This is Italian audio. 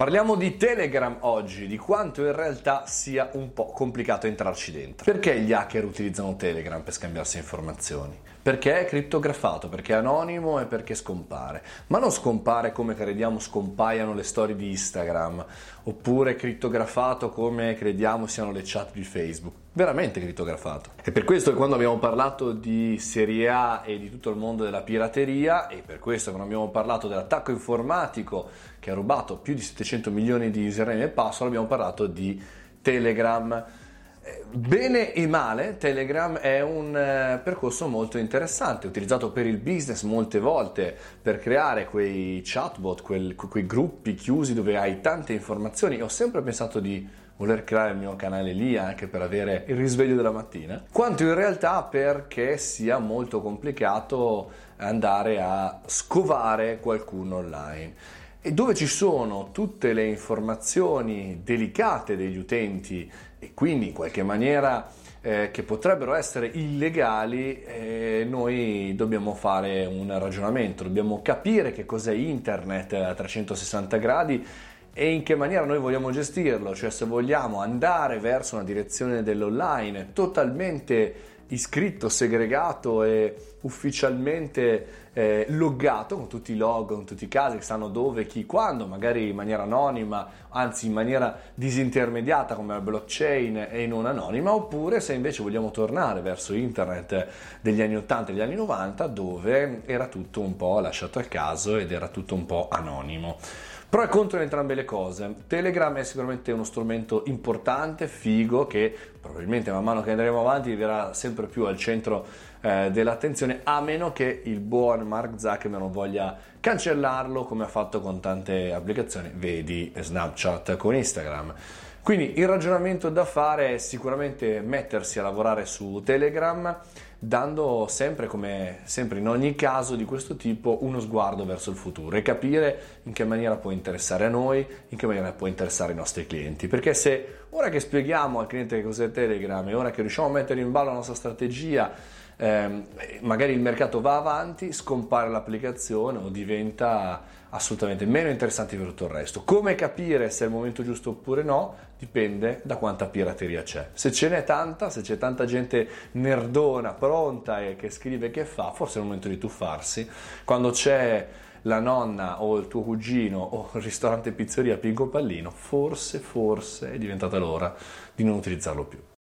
Parliamo di Telegram oggi, di quanto in realtà sia un po' complicato entrarci dentro. Perché gli hacker utilizzano Telegram per scambiarsi informazioni? Perché è criptografato, perché è anonimo e perché scompare. Ma non scompare come crediamo scompaiano le storie di Instagram, oppure criptografato come crediamo siano le chat di Facebook. Veramente criptografato. E per questo che quando abbiamo parlato di Serie A e di tutto il mondo della pirateria, e per questo quando abbiamo parlato dell'attacco informatico che ha rubato più di 700 milioni di username e password, abbiamo parlato di Telegram. Eh, bene e male, Telegram è un eh, percorso molto interessante, utilizzato per il business molte volte per creare quei chatbot, quel, quei gruppi chiusi dove hai tante informazioni. Ho sempre pensato di voler creare il mio canale lì anche per avere il risveglio della mattina, quanto in realtà perché sia molto complicato andare a scovare qualcuno online e dove ci sono tutte le informazioni delicate degli utenti e quindi in qualche maniera eh, che potrebbero essere illegali, eh, noi dobbiamo fare un ragionamento, dobbiamo capire che cos'è internet a 360 gradi e in che maniera noi vogliamo gestirlo, cioè se vogliamo andare verso una direzione dell'online totalmente iscritto, segregato e ufficialmente eh, loggato con tutti i log, con tutti i casi che sanno dove, chi, quando, magari in maniera anonima, anzi in maniera disintermediata come la blockchain e non anonima, oppure se invece vogliamo tornare verso internet degli anni 80 e degli anni 90 dove era tutto un po' lasciato al caso ed era tutto un po' anonimo. Pro e contro in entrambe le cose. Telegram è sicuramente uno strumento importante, figo, che probabilmente man mano che andremo avanti verrà sempre più al centro eh, dell'attenzione, a meno che il buon Mark Zuckerberg non voglia cancellarlo come ha fatto con tante applicazioni, vedi Snapchat con Instagram. Quindi il ragionamento da fare è sicuramente mettersi a lavorare su Telegram dando sempre, come sempre in ogni caso di questo tipo, uno sguardo verso il futuro e capire in che maniera può interessare a noi, in che maniera può interessare i nostri clienti. Perché se ora che spieghiamo al cliente che cos'è Telegram e ora che riusciamo a mettere in ballo la nostra strategia, eh, magari il mercato va avanti, scompare l'applicazione o diventa assolutamente meno interessante per tutto il resto. Come capire se è il momento giusto oppure no dipende da quanta pirateria c'è. Se ce n'è tanta, se c'è tanta gente nerdona, pronta e che scrive e che fa, forse è il momento di tuffarsi. Quando c'è la nonna o il tuo cugino o il ristorante pizzeria Pinco Pallino, forse, forse è diventata l'ora di non utilizzarlo più.